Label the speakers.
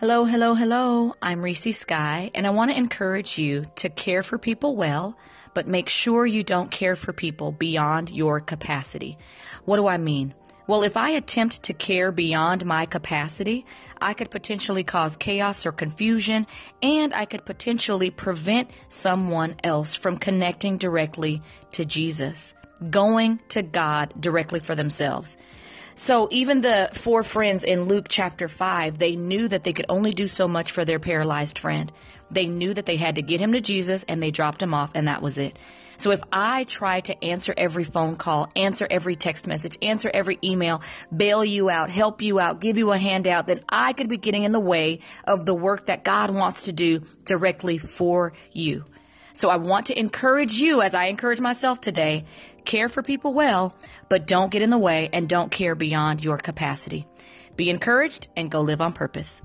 Speaker 1: Hello, hello, hello. I'm Reese Sky, and I want to encourage you to care for people well, but make sure you don't care for people beyond your capacity. What do I mean? Well, if I attempt to care beyond my capacity, I could potentially cause chaos or confusion, and I could potentially prevent someone else from connecting directly to Jesus, going to God directly for themselves. So even the four friends in Luke chapter 5, they knew that they could only do so much for their paralyzed friend. They knew that they had to get him to Jesus and they dropped him off and that was it. So if I try to answer every phone call, answer every text message, answer every email, bail you out, help you out, give you a handout, then I could be getting in the way of the work that God wants to do directly for you. So I want to encourage you as I encourage myself today, care for people well, but don't get in the way and don't care beyond your capacity. Be encouraged and go live on purpose.